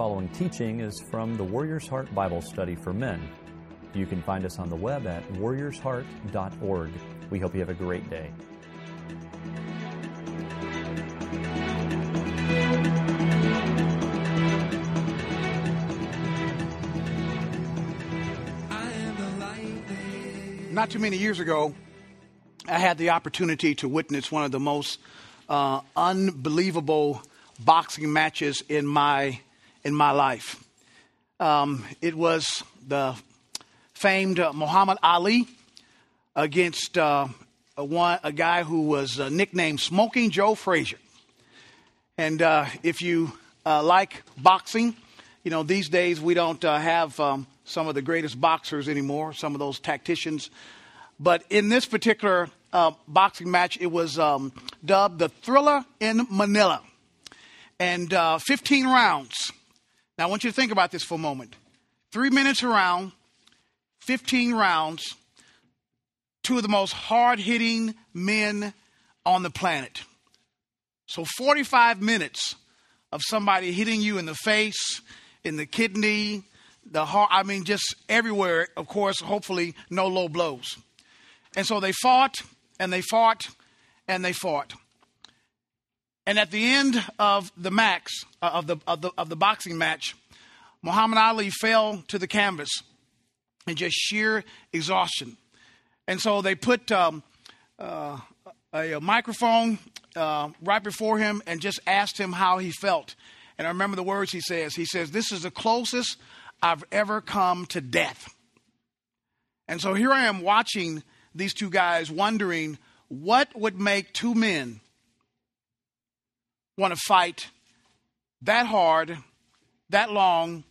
following teaching is from the Warrior's Heart Bible Study for Men. You can find us on the web at warriorsheart.org. We hope you have a great day. Not too many years ago, I had the opportunity to witness one of the most uh, unbelievable boxing matches in my in my life. Um, it was the famed uh, Muhammad Ali against uh, a, one, a guy who was uh, nicknamed Smoking Joe Frazier. And uh, if you uh, like boxing, you know these days we don't uh, have um, some of the greatest boxers anymore, some of those tacticians. But in this particular boxing match, it was um, dubbed the Thrilla in Manila and uh, 15 rounds. Now, I want you to think about this for a moment. Three minutes around, 15 rounds, two of the most hard hitting men on the planet. So, 45 minutes of somebody hitting you in the face, in the kidney, the heart, I mean, just everywhere. Of course, hopefully, no low blows. And so they fought and they fought and they fought. And at the end of the max uh, of the, of the of the boxing match, Muhammad Ali fell to the canvas in just sheer exhaustion. And so they put um, uh, a, a, microphone uh, right before him and just asked him how he felt. And I remember the words he says. He says, "This is the closest I've ever come to death." And so here I am watching these two guys, wondering what would make two men want to fight that hard, that long,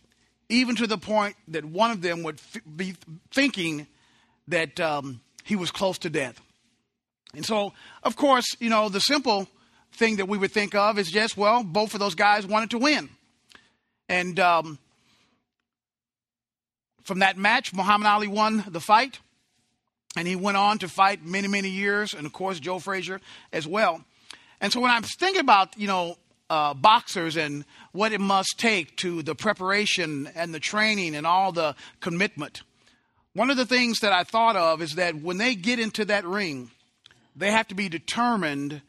even to the point that one of them would f- be thinking that um, he was close to death. And so, of course, you know, the simple thing that we would think of is just, well, both of those guys wanted to win. And um, from that match, Muhammad Ali won the fight. And he went on to fight many, many years, and of course, Joe Frazier as well. And so when I'm thinking about, you know, uh, boxers and what it must take to the preparation and the training and all the commitment, one of the things that I thought of is that when they get into that ring, they have to be determined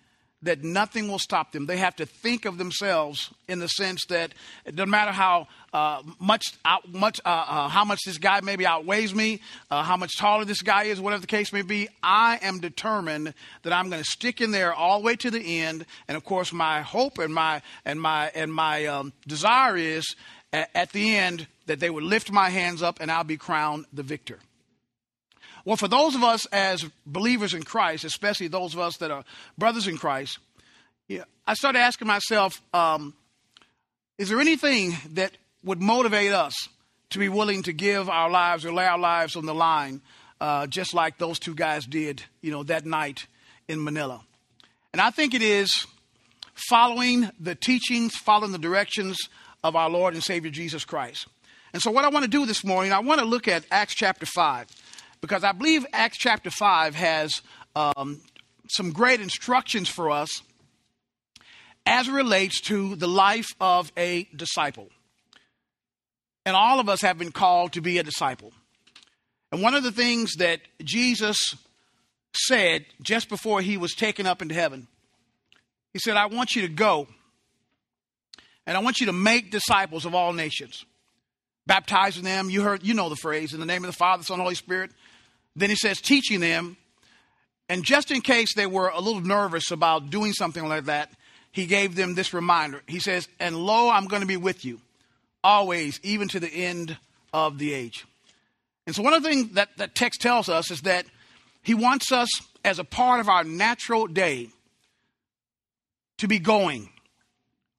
that nothing will stop them. They have to think of themselves in the sense that it doesn't matter how uh, much, out, much, uh, uh, how much this guy maybe outweighs me, uh, how much taller this guy is, whatever the case may be. I am determined that I'm going to stick in there all the way to the end. And of course, my hope and my and my and my um, desire is at, at the end that they would lift my hands up and I'll be crowned the victor. Well, for those of us as believers in Christ, especially those of us that are brothers in Christ, I started asking myself, um, is there anything that would motivate us to be willing to give our lives or lay our lives on the line, uh, just like those two guys did, you know, that night in Manila? And I think it is following the teachings, following the directions of our Lord and Savior Jesus Christ. And so, what I want to do this morning, I want to look at Acts chapter 5 because I believe Acts chapter 5 has um, some great instructions for us as it relates to the life of a disciple. And all of us have been called to be a disciple. And one of the things that Jesus said just before he was taken up into heaven, he said, I want you to go and I want you to make disciples of all nations, baptizing them. You heard, you know the phrase, in the name of the Father, Son, Holy Spirit, then he says, teaching them. And just in case they were a little nervous about doing something like that, he gave them this reminder. He says, And lo, I'm going to be with you always, even to the end of the age. And so, one of the things that that text tells us is that he wants us, as a part of our natural day, to be going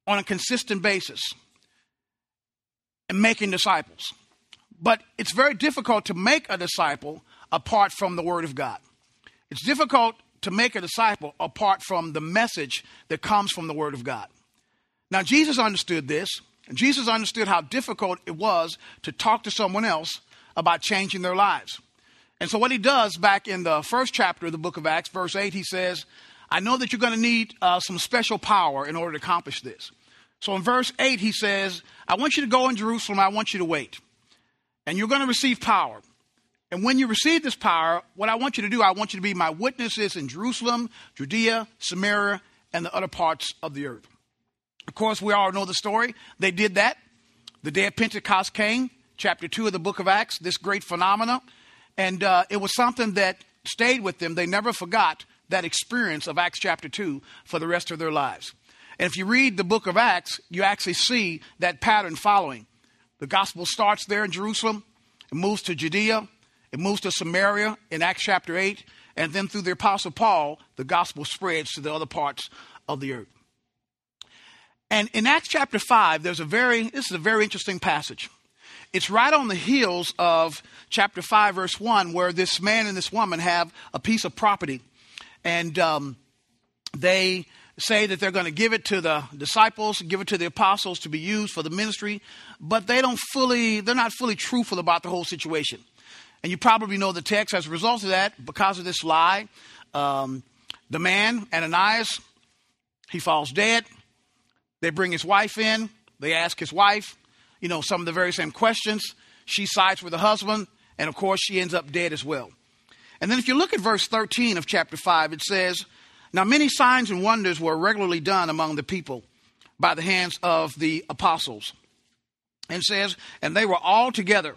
on a consistent basis and making disciples. But it's very difficult to make a disciple apart from the Word of God. It's difficult to make a disciple apart from the message that comes from the Word of God. Now, Jesus understood this, and Jesus understood how difficult it was to talk to someone else about changing their lives. And so, what he does back in the first chapter of the book of Acts, verse 8, he says, I know that you're going to need uh, some special power in order to accomplish this. So in verse 8, he says, I want you to go in Jerusalem, I want you to wait. And you're going to receive power. And when you receive this power, what I want you to do, I want you to be my witnesses in Jerusalem, Judea, Samaria, and the other parts of the earth. Of course, we all know the story. They did that. The day of Pentecost came, chapter 2 of the book of Acts, this great phenomena. And uh, it was something that stayed with them. They never forgot that experience of Acts chapter 2 for the rest of their lives. And if you read the book of Acts, you actually see that pattern following. The gospel starts there in Jerusalem, it moves to Judea, it moves to Samaria in Acts chapter 8, and then through the Apostle Paul, the gospel spreads to the other parts of the earth. And in Acts chapter 5, there's a very, this is a very interesting passage. It's right on the heels of chapter 5, verse 1, where this man and this woman have a piece of property. And um, they say that they're going to give it to the disciples, give it to the apostles to be used for the ministry, but they don't fully, they're not fully truthful about the whole situation. And you probably know the text as a result of that, because of this lie, um, the man, Ananias, he falls dead. They bring his wife in. They ask his wife, you know, some of the very same questions. She sides with the husband, and of course, she ends up dead as well. And then if you look at verse 13 of chapter 5, it says, Now many signs and wonders were regularly done among the people by the hands of the apostles. And says, And they were all together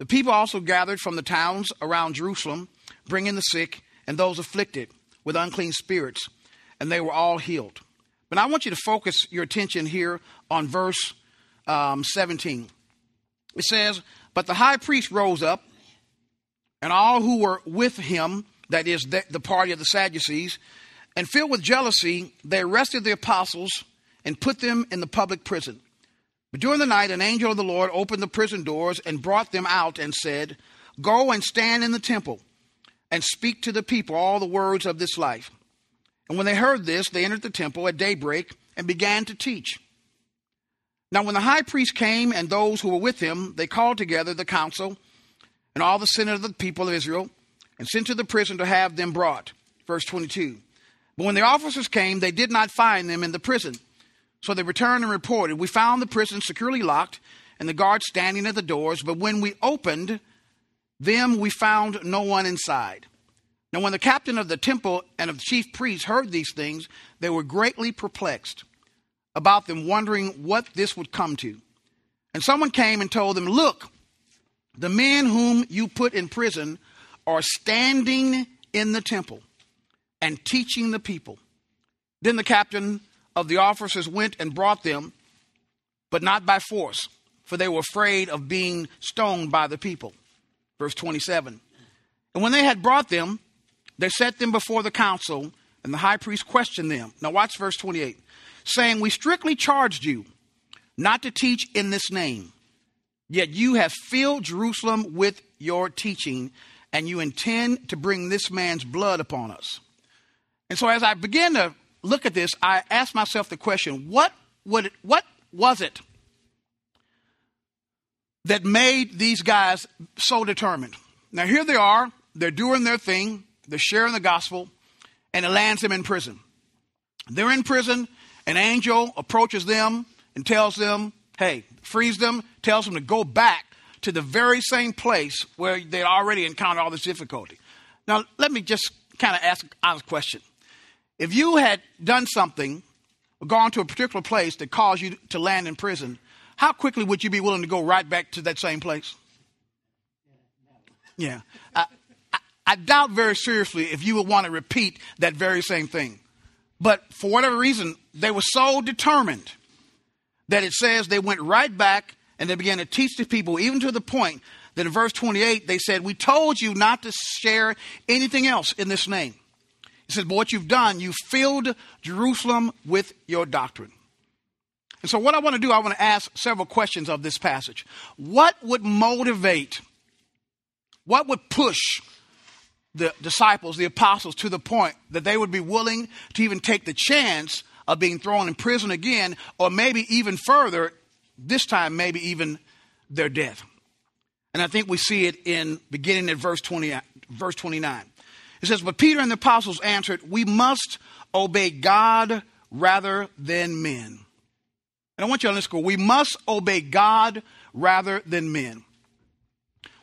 The people also gathered from the towns around Jerusalem, bringing the sick and those afflicted with unclean spirits, and they were all healed. But I want you to focus your attention here on verse um, 17. It says, But the high priest rose up, and all who were with him, that is, the, the party of the Sadducees, and filled with jealousy, they arrested the apostles and put them in the public prison. But during the night, an angel of the Lord opened the prison doors and brought them out and said, Go and stand in the temple and speak to the people all the words of this life. And when they heard this, they entered the temple at daybreak and began to teach. Now, when the high priest came and those who were with him, they called together the council and all the senate of the people of Israel and sent to the prison to have them brought. Verse 22. But when the officers came, they did not find them in the prison. So they returned and reported, We found the prison securely locked and the guards standing at the doors, but when we opened them, we found no one inside. Now, when the captain of the temple and of the chief priests heard these things, they were greatly perplexed about them, wondering what this would come to. And someone came and told them, Look, the men whom you put in prison are standing in the temple and teaching the people. Then the captain of the officers went and brought them, but not by force, for they were afraid of being stoned by the people. Verse 27. And when they had brought them, they set them before the council, and the high priest questioned them. Now, watch verse 28 saying, We strictly charged you not to teach in this name, yet you have filled Jerusalem with your teaching, and you intend to bring this man's blood upon us. And so, as I begin to look at this, I ask myself the question what, would it, what was it that made these guys so determined? Now, here they are, they're doing their thing, they're sharing the gospel, and it lands them in prison. They're in prison, an angel approaches them and tells them, hey, frees them, tells them to go back to the very same place where they already encountered all this difficulty. Now, let me just kind of ask honest question. If you had done something, or gone to a particular place that caused you to land in prison, how quickly would you be willing to go right back to that same place? Yeah. I, I, I doubt very seriously if you would want to repeat that very same thing. But for whatever reason, they were so determined that it says they went right back and they began to teach the people, even to the point that in verse 28 they said, We told you not to share anything else in this name. He says, But what you've done, you filled Jerusalem with your doctrine. And so, what I want to do, I want to ask several questions of this passage. What would motivate, what would push the disciples, the apostles, to the point that they would be willing to even take the chance of being thrown in prison again, or maybe even further, this time, maybe even their death? And I think we see it in beginning at verse 20, verse 29. It says, But Peter and the apostles answered, We must obey God rather than men. And I want you to underscore, we must obey God rather than men.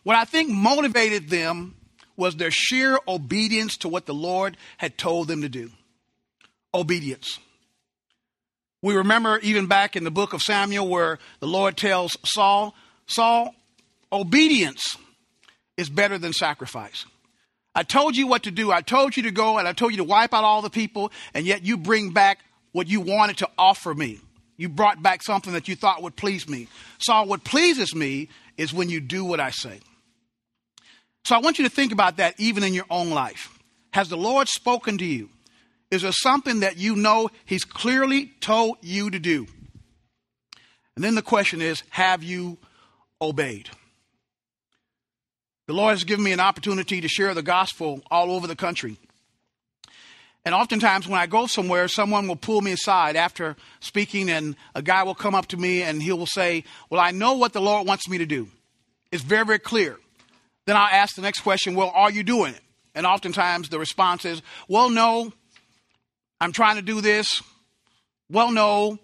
What I think motivated them was their sheer obedience to what the Lord had told them to do. Obedience. We remember even back in the book of Samuel where the Lord tells Saul, Saul, obedience is better than sacrifice. I told you what to do. I told you to go and I told you to wipe out all the people, and yet you bring back what you wanted to offer me. You brought back something that you thought would please me. Saul, what pleases me is when you do what I say. So I want you to think about that even in your own life. Has the Lord spoken to you? Is there something that you know He's clearly told you to do? And then the question is, have you obeyed? The Lord has given me an opportunity to share the gospel all over the country. And oftentimes, when I go somewhere, someone will pull me aside after speaking, and a guy will come up to me and he will say, Well, I know what the Lord wants me to do. It's very, very clear. Then I'll ask the next question, Well, are you doing it? And oftentimes the response is, Well, no, I'm trying to do this. Well, no,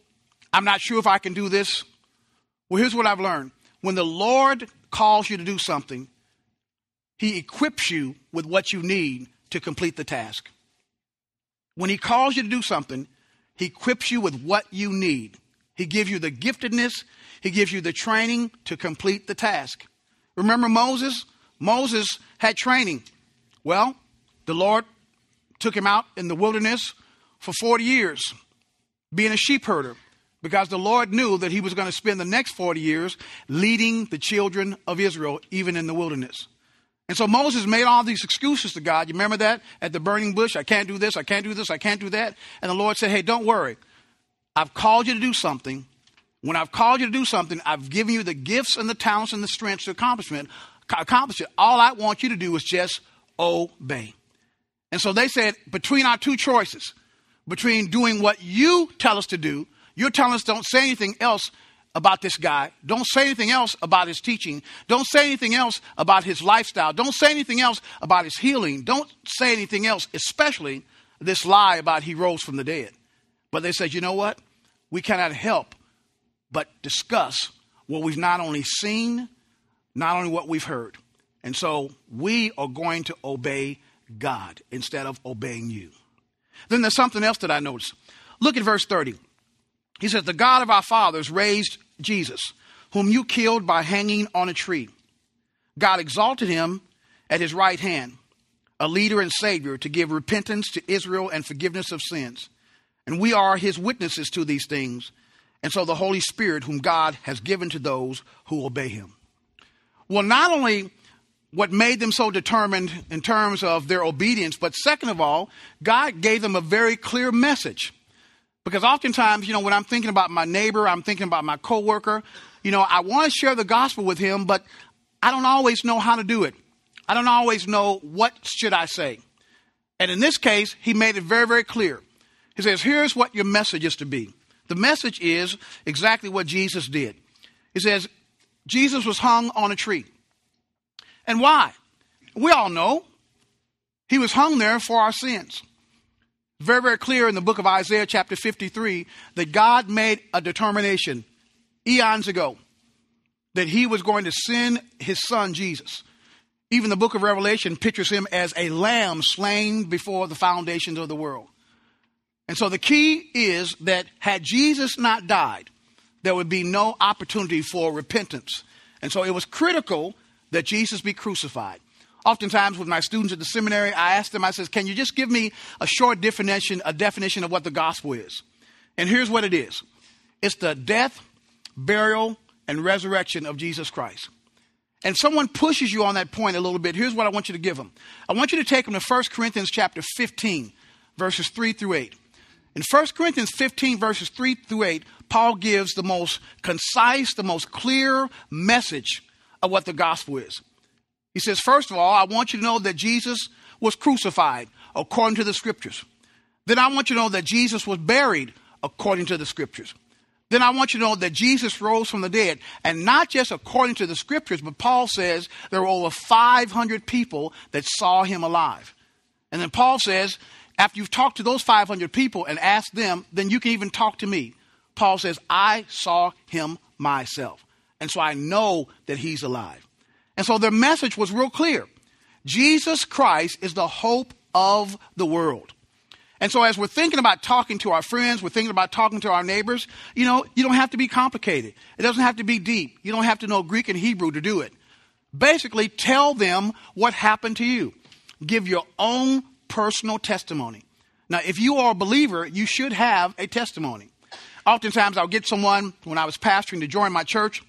I'm not sure if I can do this. Well, here's what I've learned when the Lord calls you to do something, He equips you with what you need to complete the task. When He calls you to do something, He equips you with what you need. He gives you the giftedness, He gives you the training to complete the task. Remember Moses? Moses had training. Well, the Lord took him out in the wilderness for 40 years being a sheep herder because the Lord knew that he was going to spend the next 40 years leading the children of Israel, even in the wilderness. And so Moses made all these excuses to God. You remember that at the burning bush? I can't do this, I can't do this, I can't do that. And the Lord said, Hey, don't worry. I've called you to do something. When I've called you to do something, I've given you the gifts and the talents and the strengths to accomplish it. All I want you to do is just obey. And so they said, between our two choices, between doing what you tell us to do, you're telling us don't say anything else about this guy. Don't say anything else about his teaching. Don't say anything else about his lifestyle. Don't say anything else about his healing. Don't say anything else, especially this lie about he rose from the dead. But they said, you know what? We cannot help but discuss what we've not only seen, not only what we've heard. And so we are going to obey God instead of obeying you. Then there's something else that I noticed. Look at verse 30. He says, The God of our fathers raised Jesus, whom you killed by hanging on a tree. God exalted him at his right hand, a leader and savior to give repentance to Israel and forgiveness of sins. And we are his witnesses to these things. And so the Holy Spirit, whom God has given to those who obey him. Well, not only what made them so determined in terms of their obedience, but second of all, God gave them a very clear message. Because oftentimes, you know, when I'm thinking about my neighbor, I'm thinking about my coworker, you know, I want to share the gospel with him, but I don't always know how to do it. I don't always know what should I say. And in this case, he made it very, very clear. He says, here's what your message is to be. The message is exactly what Jesus did. He says, Jesus was hung on a tree. And why? We all know. He was hung there for our sins very, very clear in the book of Isaiah, chapter 53, that God made a determination eons ago that he was going to send his son Jesus. Even the book of Revelation pictures him as a lamb slain before the foundations of the world. And so the key is that had Jesus not died, there would be no opportunity for repentance. And so it was critical that Jesus be crucified. Oftentimes with my students at the seminary, I ask them, I says, can you just give me a short definition, a definition of what the gospel is? And here's what it is. It's the death, burial, and resurrection of Jesus Christ. And someone pushes you on that point a little bit. Here's what I want you to give them. I want you to take them to 1 Corinthians chapter 15, verses 3 through 8. In 1 Corinthians 15, verses 3 through 8, Paul gives the most concise, the most clear message of what the gospel is. He says, First of all, I want you to know that Jesus was crucified according to the scriptures. Then I want you to know that Jesus was buried according to the scriptures. Then I want you to know that Jesus rose from the dead. And not just according to the scriptures, but Paul says there were over 500 people that saw him alive. And then Paul says, after you've talked to those 500 people and asked them, then you can even talk to me. Paul says, I saw him myself. And so I know that he's alive. And so their message was real clear Jesus Christ is the hope of the world. And so as we're thinking about talking to our friends, we're thinking about talking to our neighbors, you know, you don't have to be complicated. It doesn't have to be deep. You don't have to know Greek and Hebrew to do it. Basically, tell them what happened to you. Give your own personal testimony. Now, if you are a believer, you should have a testimony. Oftentimes, I'll get someone when I was pastoring to join my church.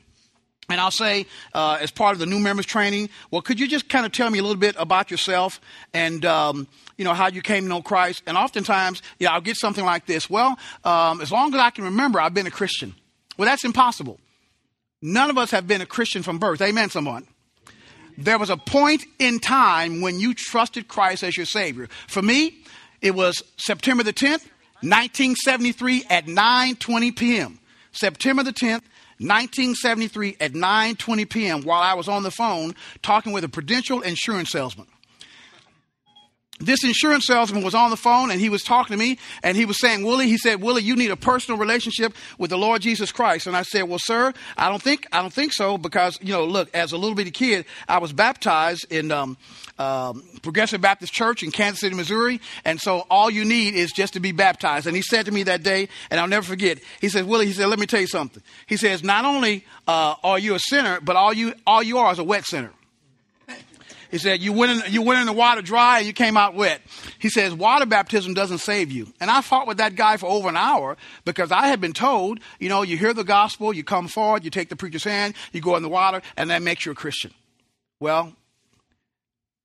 And I'll say, uh, as part of the new members training, well, could you just kind of tell me a little bit about yourself and, um, you know, how you came to know Christ? And oftentimes, yeah, I'll get something like this. Well, um, as long as I can remember, I've been a Christian. Well, that's impossible. None of us have been a Christian from birth. Amen, someone. There was a point in time when you trusted Christ as your Savior. For me, it was September the 10th, 1973 at 9:20 p.m. September the 10th, 1973 at 9:20 p.m. while I was on the phone talking with a Prudential insurance salesman. This insurance salesman was on the phone and he was talking to me and he was saying, Willie, he said, Willie, you need a personal relationship with the Lord Jesus Christ. And I said, Well, sir, I don't think I don't think so because, you know, look, as a little bitty kid, I was baptized in um, um, Progressive Baptist Church in Kansas City, Missouri. And so all you need is just to be baptized. And he said to me that day, and I'll never forget, he says, Willie, he said, let me tell you something. He says, not only uh, are you a sinner, but all you, all you are is a wet sinner. He said, you went, in, you went in the water dry and you came out wet. He says, water baptism doesn't save you. And I fought with that guy for over an hour because I had been told, you know, you hear the gospel, you come forward, you take the preacher's hand, you go in the water, and that makes you a Christian. Well,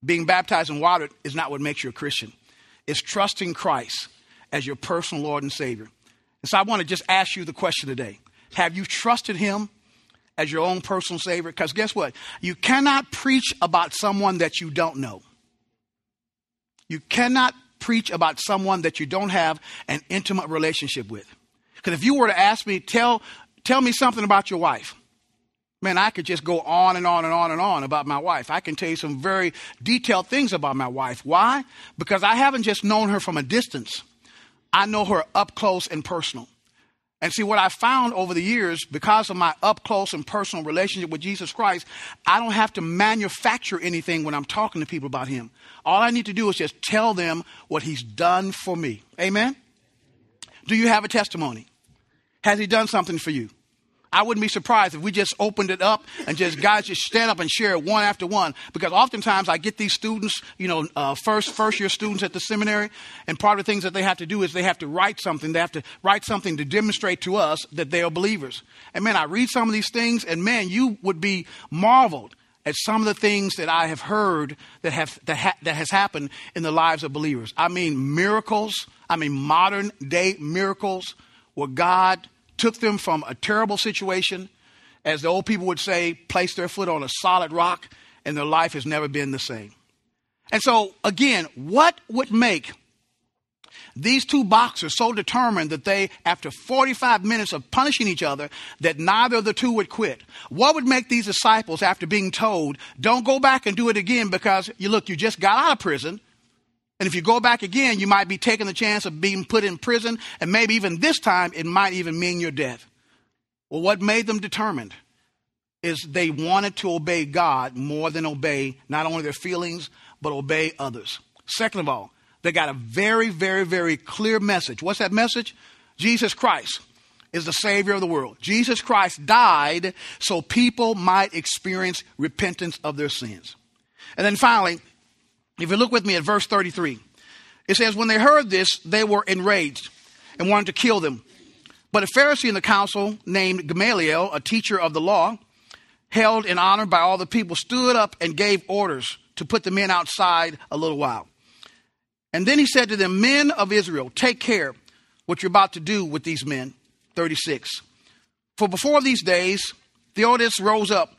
being baptized in water is not what makes you a Christian. It's trusting Christ as your personal Lord and Savior. And so I want to just ask you the question today. Have you trusted Him as your own personal Savior? Because guess what? You cannot preach about someone that you don't know. You cannot preach about someone that you don't have an intimate relationship with. Because if you were to ask me, tell, tell me something about your wife, Man, I could just go on and on and on and on about my wife. I can tell you some very detailed things about my wife. Why? Because I haven't just known her from a distance. I know her up close and personal. And see, what I found over the years, because of my up close and personal relationship with Jesus Christ, I don't have to manufacture anything when I'm talking to people about Him. All I need to do is just tell them what He's done for me. Amen? Do you have a testimony? Has He done something for you? I wouldn't be surprised if we just opened it up and just guys just stand up and share it one after one. Because oftentimes I get these students, you know, uh, first first year students at the seminary, and part of the things that they have to do is they have to write something. They have to write something to demonstrate to us that they are believers. And man, I read some of these things, and man, you would be marveled at some of the things that I have heard that have that, ha- that has happened in the lives of believers. I mean miracles. I mean modern day miracles where God took them from a terrible situation, as the old people would say, placed their foot on a solid rock, and their life has never been the same. And so, again, what would make these two boxers so determined that they, after 45 minutes of punishing each other, that neither of the two would quit? What would make these disciples, after being told, don't go back and do it again because you look, you just got out of prison, and if you go back again, you might be taking the chance of being put in prison, and maybe even this time it might even mean your death. Well, what made them determined is they wanted to obey God more than obey not only their feelings, but obey others. Second of all, they got a very, very, very clear message. What's that message? Jesus Christ is the Savior of the world. Jesus Christ died so people might experience repentance of their sins. And then finally, if you look with me at verse 33, it says, When they heard this, they were enraged and wanted to kill them. But a Pharisee in the council named Gamaliel, a teacher of the law, held in honor by all the people, stood up and gave orders to put the men outside a little while. And then he said to them, Men of Israel, take care what you're about to do with these men. 36. For before these days, Theudas rose up,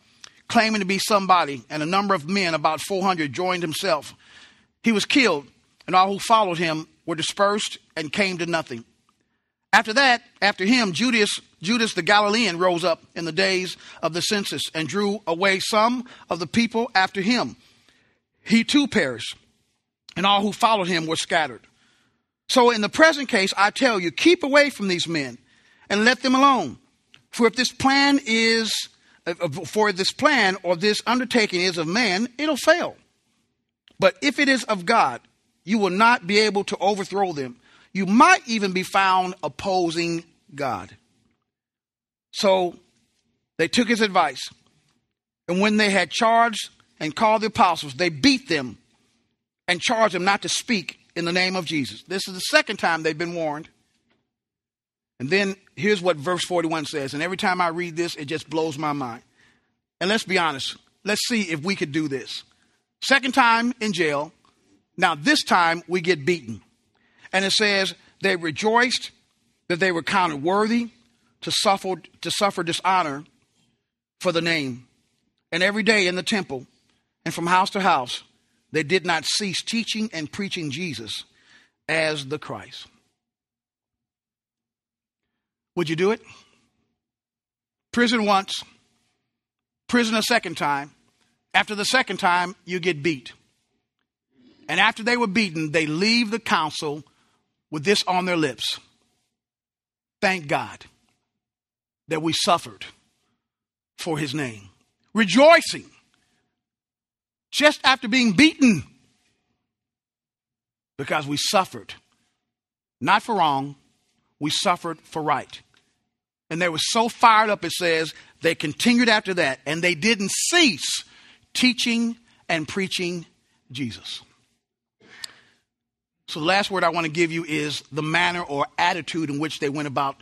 claiming to be somebody, and a number of men, about 400, joined himself. He was killed, and all who followed him were dispersed and came to nothing. After that, after him, Judas, Judas the Galilean rose up in the days of the census and drew away some of the people after him. He too perished, and all who followed him were scattered. So in the present case, I tell you, keep away from these men and let them alone. For if this plan is, uh, for this plan or this undertaking is of man, it'll fail. But if it is of God, you will not be able to overthrow them you might even be found opposing God. So they took his advice. And when they had charged and called the apostles, they beat them and charged them not to speak in the name of Jesus. This is the second time they've been warned. And then here's what verse 41 says. And every time I read this, it just blows my mind. And let's be honest. Let's see if we could do this. Second time in jail. Now, this time we get beaten. And it says, they rejoiced that they were counted worthy to suffer, to suffer dishonor for the name. And every day in the temple and from house to house, they did not cease teaching and preaching Jesus as the Christ. Would you do it? Prison once, prison a second time. After the second time, you get beat. And after they were beaten, they leave the council with this on their lips Thank God that we suffered for his name. Rejoicing just after being beaten because we suffered. Not for wrong, we suffered for right. And they were so fired up, it says, they continued after that and they didn't cease teaching and preaching Jesus. So the last word I want to give you is the manner or attitude in which they went about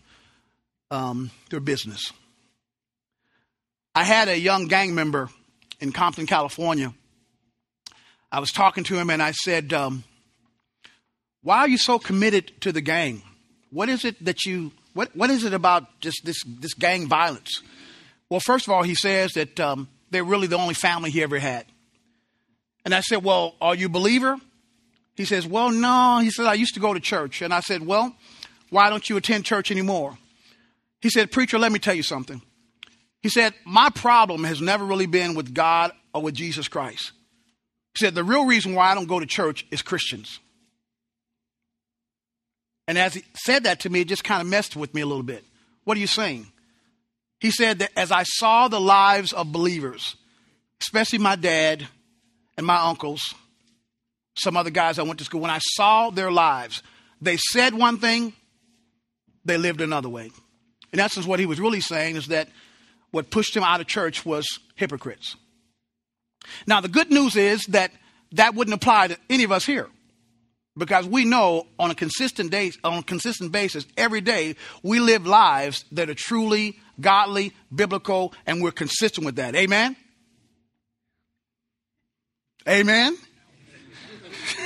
um, their business. I had a young gang member in Compton, California. I was talking to him and I said, um, Why are you so committed to the gang? What is it that you, what, what is it about just this, this gang violence? Well, first of all, he says that um, they're really the only family he ever had. And I said, Well, are you a believer? He says, Well, no. He said, I used to go to church. And I said, Well, why don't you attend church anymore? He said, Preacher, let me tell you something. He said, My problem has never really been with God or with Jesus Christ. He said, The real reason why I don't go to church is Christians. And as he said that to me, it just kind of messed with me a little bit. What are you saying? He said that as I saw the lives of believers, especially my dad and my uncles, some other guys I went to school, when I saw their lives, they said one thing, they lived another way. In essence, what he was really saying is that what pushed him out of church was hypocrites. Now, the good news is that that wouldn't apply to any of us here because we know on a consistent day, on a consistent basis every day we live lives that are truly godly, biblical, and we're consistent with that. Amen. Amen.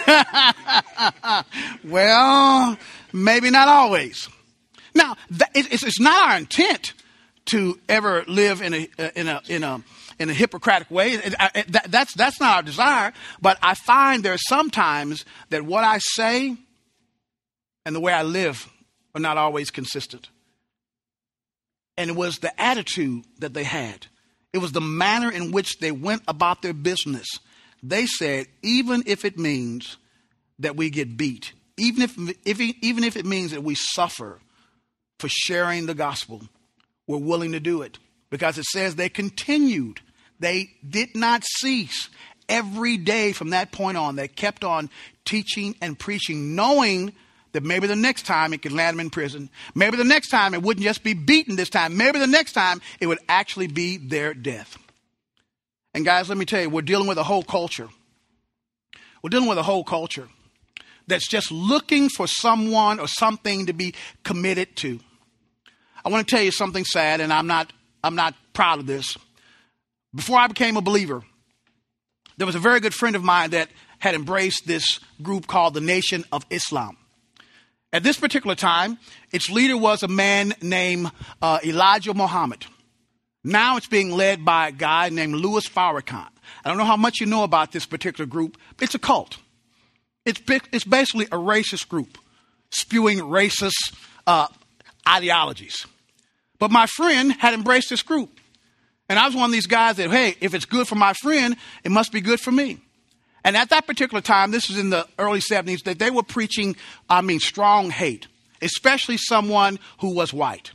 well, maybe not always. Now, it's not our intent to ever live in a uh, in a in a in a Hippocratic way. That's that's not our desire. But I find there are sometimes that what I say and the way I live are not always consistent. And it was the attitude that they had. It was the manner in which they went about their business they said, even if it means that we get beat, even if, if, even if it means that we suffer for sharing the gospel, we're willing to do it. Because it says they continued, they did not cease. Every day from that point on, they kept on teaching and preaching, knowing that maybe the next time it could land them in prison. Maybe the next time it wouldn't just be beaten this time. Maybe the next time it would actually be their death. And guys, let me tell you, we're dealing with a whole culture. We're dealing with a whole culture that's just looking for someone or something to be committed to. I want to tell you something sad, and I'm not, I'm not proud of this. Before I became a believer, there was a very good friend of mine that had embraced this group called the Nation of Islam. At this particular time, its leader was a man named uh, Elijah Muhammad. Now it's being led by a guy named Louis Farrakhan. I don't know how much you know about this particular group. It's a cult. It's, it's basically a racist group spewing racist uh, ideologies. But my friend had embraced this group. And I was one of these guys that, hey, if it's good for my friend, it must be good for me. And at that particular time, this was in the early 70s, that they were preaching, I mean, strong hate, especially someone who was white.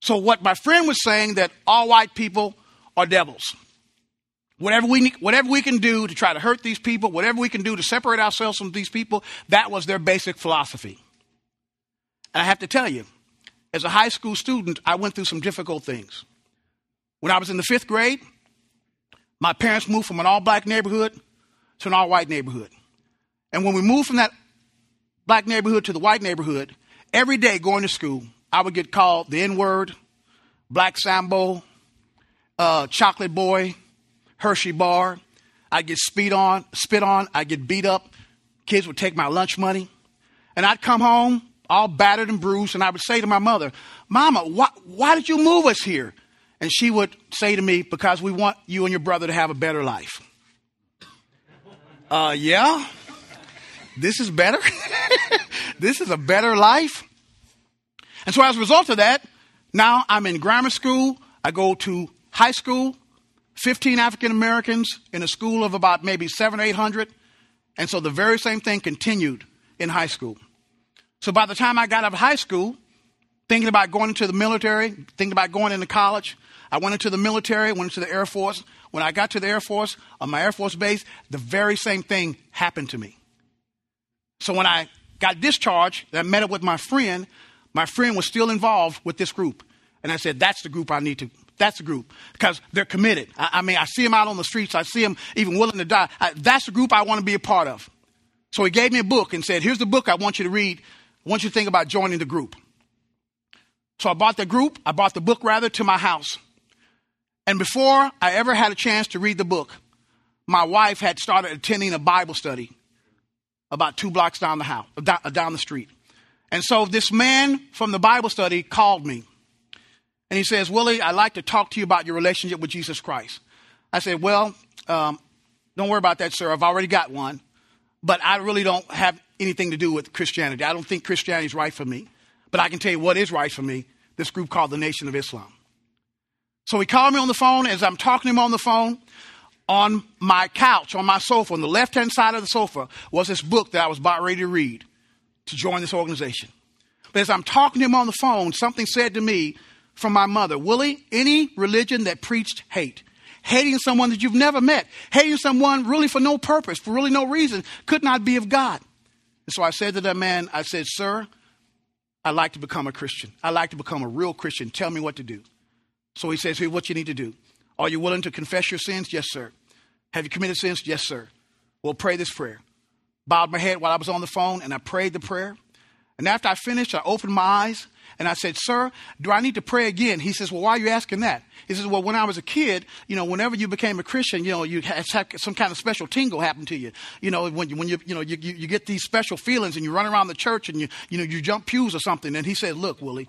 So what my friend was saying that all white people are devils. Whatever we, whatever we can do to try to hurt these people, whatever we can do to separate ourselves from these people, that was their basic philosophy. And I have to tell you, as a high school student, I went through some difficult things. When I was in the fifth grade, my parents moved from an all black neighborhood to an all white neighborhood. And when we moved from that black neighborhood to the white neighborhood, every day going to school, I would get called the N word, Black Sambo, uh, Chocolate Boy, Hershey Bar. I'd get spit on, spit on. I'd get beat up. Kids would take my lunch money. And I'd come home all battered and bruised, and I would say to my mother, Mama, why, why did you move us here? And she would say to me, Because we want you and your brother to have a better life. Uh, yeah? This is better? this is a better life? And so as a result of that, now I'm in grammar school. I go to high school, 15 African Americans in a school of about maybe seven or 800. And so the very same thing continued in high school. So by the time I got out of high school, thinking about going into the military, thinking about going into college, I went into the military, went into the Air Force. When I got to the Air Force, on my Air Force base, the very same thing happened to me. So when I got discharged, I met up with my friend. My friend was still involved with this group. And I said, that's the group I need to, that's the group. Because they're committed. I, I mean, I see them out on the streets. I see them even willing to die. I, that's the group I want to be a part of. So he gave me a book and said, here's the book I want you to read. I want you to think about joining the group. So I bought the group, I bought the book rather to my house. And before I ever had a chance to read the book, my wife had started attending a Bible study about two blocks down the house, down the street. And so this man from the Bible study called me. And he says, Willie, I'd like to talk to you about your relationship with Jesus Christ. I said, Well, um, don't worry about that, sir. I've already got one. But I really don't have anything to do with Christianity. I don't think Christianity is right for me. But I can tell you what is right for me this group called the Nation of Islam. So he called me on the phone. As I'm talking to him on the phone, on my couch, on my sofa, on the left hand side of the sofa, was this book that I was about ready to read to join this organization. But as I'm talking to him on the phone, something said to me from my mother Willie, any religion that preached hate, hating someone that you've never met, hating someone really for no purpose, for really no reason, could not be of God. And so I said to that man, I said, Sir, I'd like to become a Christian. I'd like to become a real Christian. Tell me what to do. So he says, Here's what you need to do. Are you willing to confess your sins? Yes, sir. Have you committed sins? Yes, sir. Well, pray this prayer. Bowed my head while I was on the phone and I prayed the prayer. And after I finished, I opened my eyes and I said, Sir, do I need to pray again? He says, Well, why are you asking that? He says, Well, when I was a kid, you know, whenever you became a Christian, you know, you had some kind of special tingle happen to you. You know, when you, when you, you know, you, you get these special feelings and you run around the church and you, you know, you jump pews or something. And he said, Look, Willie,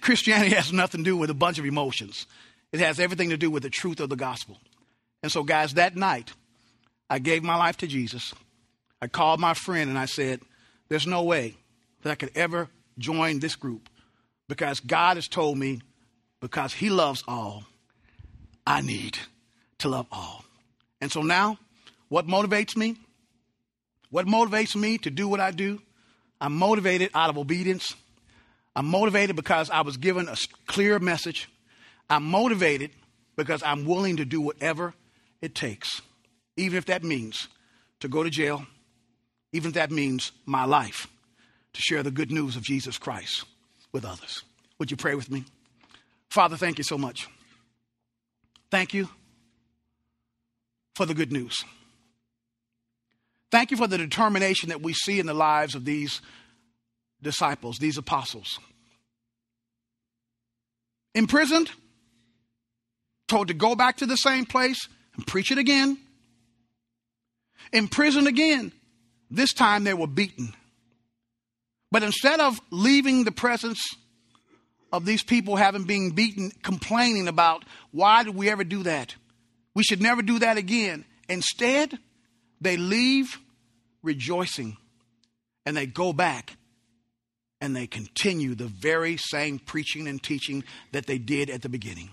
Christianity has nothing to do with a bunch of emotions. It has everything to do with the truth of the gospel. And so, guys, that night, I gave my life to Jesus. I called my friend and I said, There's no way that I could ever join this group because God has told me, because He loves all, I need to love all. And so now, what motivates me? What motivates me to do what I do? I'm motivated out of obedience. I'm motivated because I was given a clear message. I'm motivated because I'm willing to do whatever it takes, even if that means to go to jail, even if that means my life to share the good news of Jesus Christ with others. Would you pray with me? Father, thank you so much. Thank you for the good news. Thank you for the determination that we see in the lives of these disciples, these apostles. Imprisoned, told to go back to the same place and preach it again. Imprisoned again. This time they were beaten But instead of leaving the presence of these people having been beaten, complaining about why did we ever do that? We should never do that again. Instead, they leave rejoicing and they go back and they continue the very same preaching and teaching that they did at the beginning.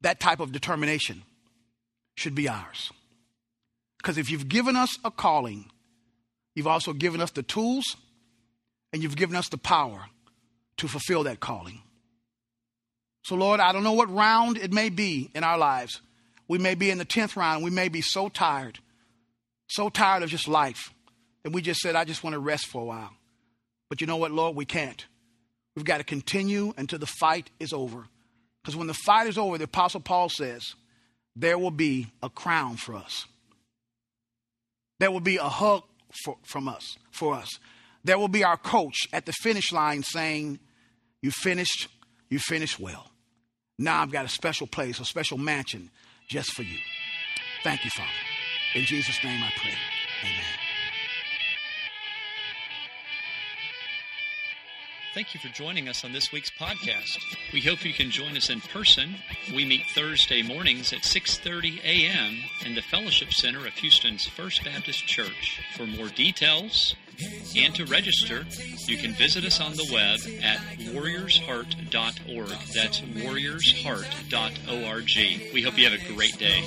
That type of determination should be ours. Because if you've given us a calling, you've also given us the tools and you've given us the power to fulfill that calling. So, Lord, I don't know what round it may be in our lives. We may be in the 10th round. We may be so tired, so tired of just life that we just said, I just want to rest for a while. But you know what, Lord? We can't. We've got to continue until the fight is over. Because when the fight is over, the Apostle Paul says, there will be a crown for us. There will be a hug for, from us, for us. There will be our coach at the finish line saying, You finished, you finished well. Now I've got a special place, a special mansion just for you. Thank you, Father. In Jesus' name I pray. Amen. Thank you for joining us on this week's podcast. We hope you can join us in person. We meet Thursday mornings at 6:30 a.m. in the Fellowship Center of Houston's First Baptist Church. For more details and to register, you can visit us on the web at warriorsheart.org. That's warriorsheart.org. We hope you have a great day.